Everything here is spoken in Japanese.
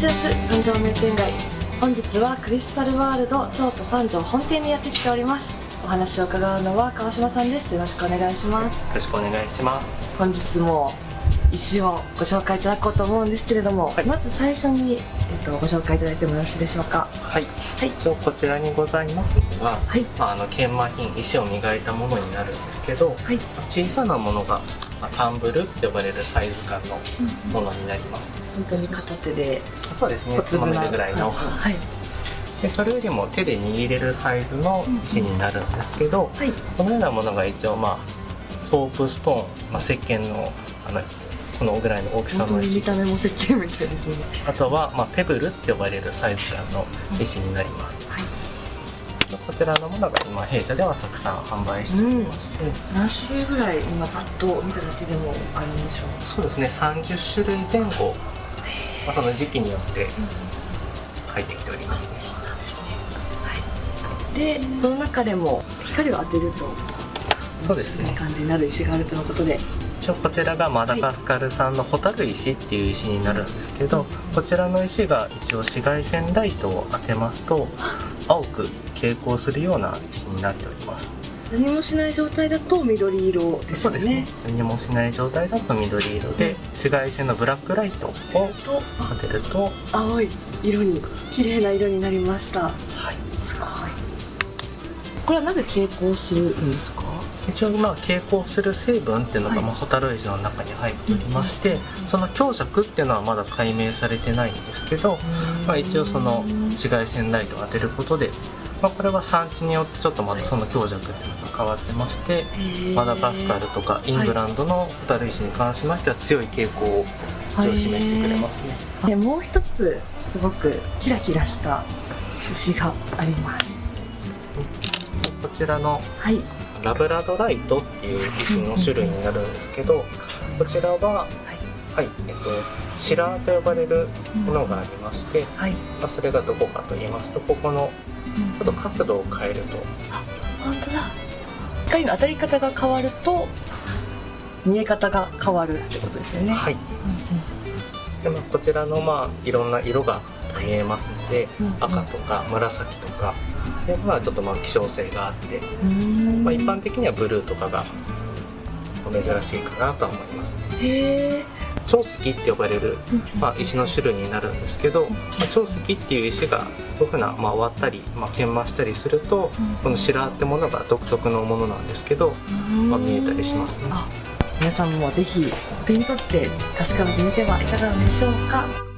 しらす三条名店街本日はクリスタルワールド京都三条本店にやってきております。お話を伺うのは川島さんです。よろしくお願いします。よろしくお願いします。本日も石をご紹介いただこうと思うんですけれども、はい。まず最初に、えっと、ご紹介いただいてもよろしいでしょうか？はい。はい。こちらにございますのは、はい。まあ、あの研磨品石を磨いたものになるんですけどはい。小さなものが、まあ、タンブルって呼ばれるサイズ感のものになります本当に片手でそうですねつまぐらいの。はい。でそれよりも手で握れるサイズの石になるんですけど、はい。このようなものが一応まあ soapstone、まあ、石鹸のあのこのぐらいの大きさの石。た目も石鹸みたいですね。あとは、まあ、 pebble って呼ばれるサイズ感の石になります、はい。こちらのものが今弊社ではたくさん販売しておりまして、何種類ぐらい今ざっと見ただけでもあるんでしょうそうですね30種類前後、まあ、その時期によって入ってきております。ね。でその中でも光を当てるとそうですね。いい感じになる石があるとのことで。一応こちらがマダガスカル産のホタル石っていう石になるんですけどこちらの石が一応紫外線ライトを当てますと青く蛍光するような石になっております何もしない状態だと緑色ですよね。何もしない状態だと緑色で紫外線のブラックライトをと当てると、青い色に綺麗な色になりました。はい、すごい。これはなぜ蛍光するんですか？一応まあ蛍光する成分っていうのがはい。まあホタル石の中に入っておりましてその強弱っていうのはまだ解明されてないんですけど、まあ、一応その紫外線ライトを当てることで、まあ、これは産地によってちょっとまたその強弱っていうのが変わってましてマダガスカルとかイングランドのホタル石に関しましては強い傾向を示してくれますね。でもう一つすごくキラキラした石があります。こちらのはい。ラブラドライトっていう石の種類になるんですけどこちらは、はいえっと、シラーと呼ばれるものがありまして、はい。まあ、それがどこかと言いますとここのちょっと角度を変えると。本当だ。光の当たり方が変わると見え方が変わるってことですよね。はい。で、まあ、こちらのまあいろんな色が見えますのでうんうん。赤とか紫とか。で、まあ、ちょっとまあ希少性があって、うん。まあ、一般的にはブルーとかが珍しいかなとは思いますへえ長石って呼ばれる、まあ、石の種類になるんですけど、まあ、長石っていう石がこういうふうな、まあ、割ったり、まあ、研磨したりするとこの白ってものが独特のものなんですけど、まあ、見えたりしますね。あ皆さんもぜひお手に取って確かめてみてはいかがでしょうか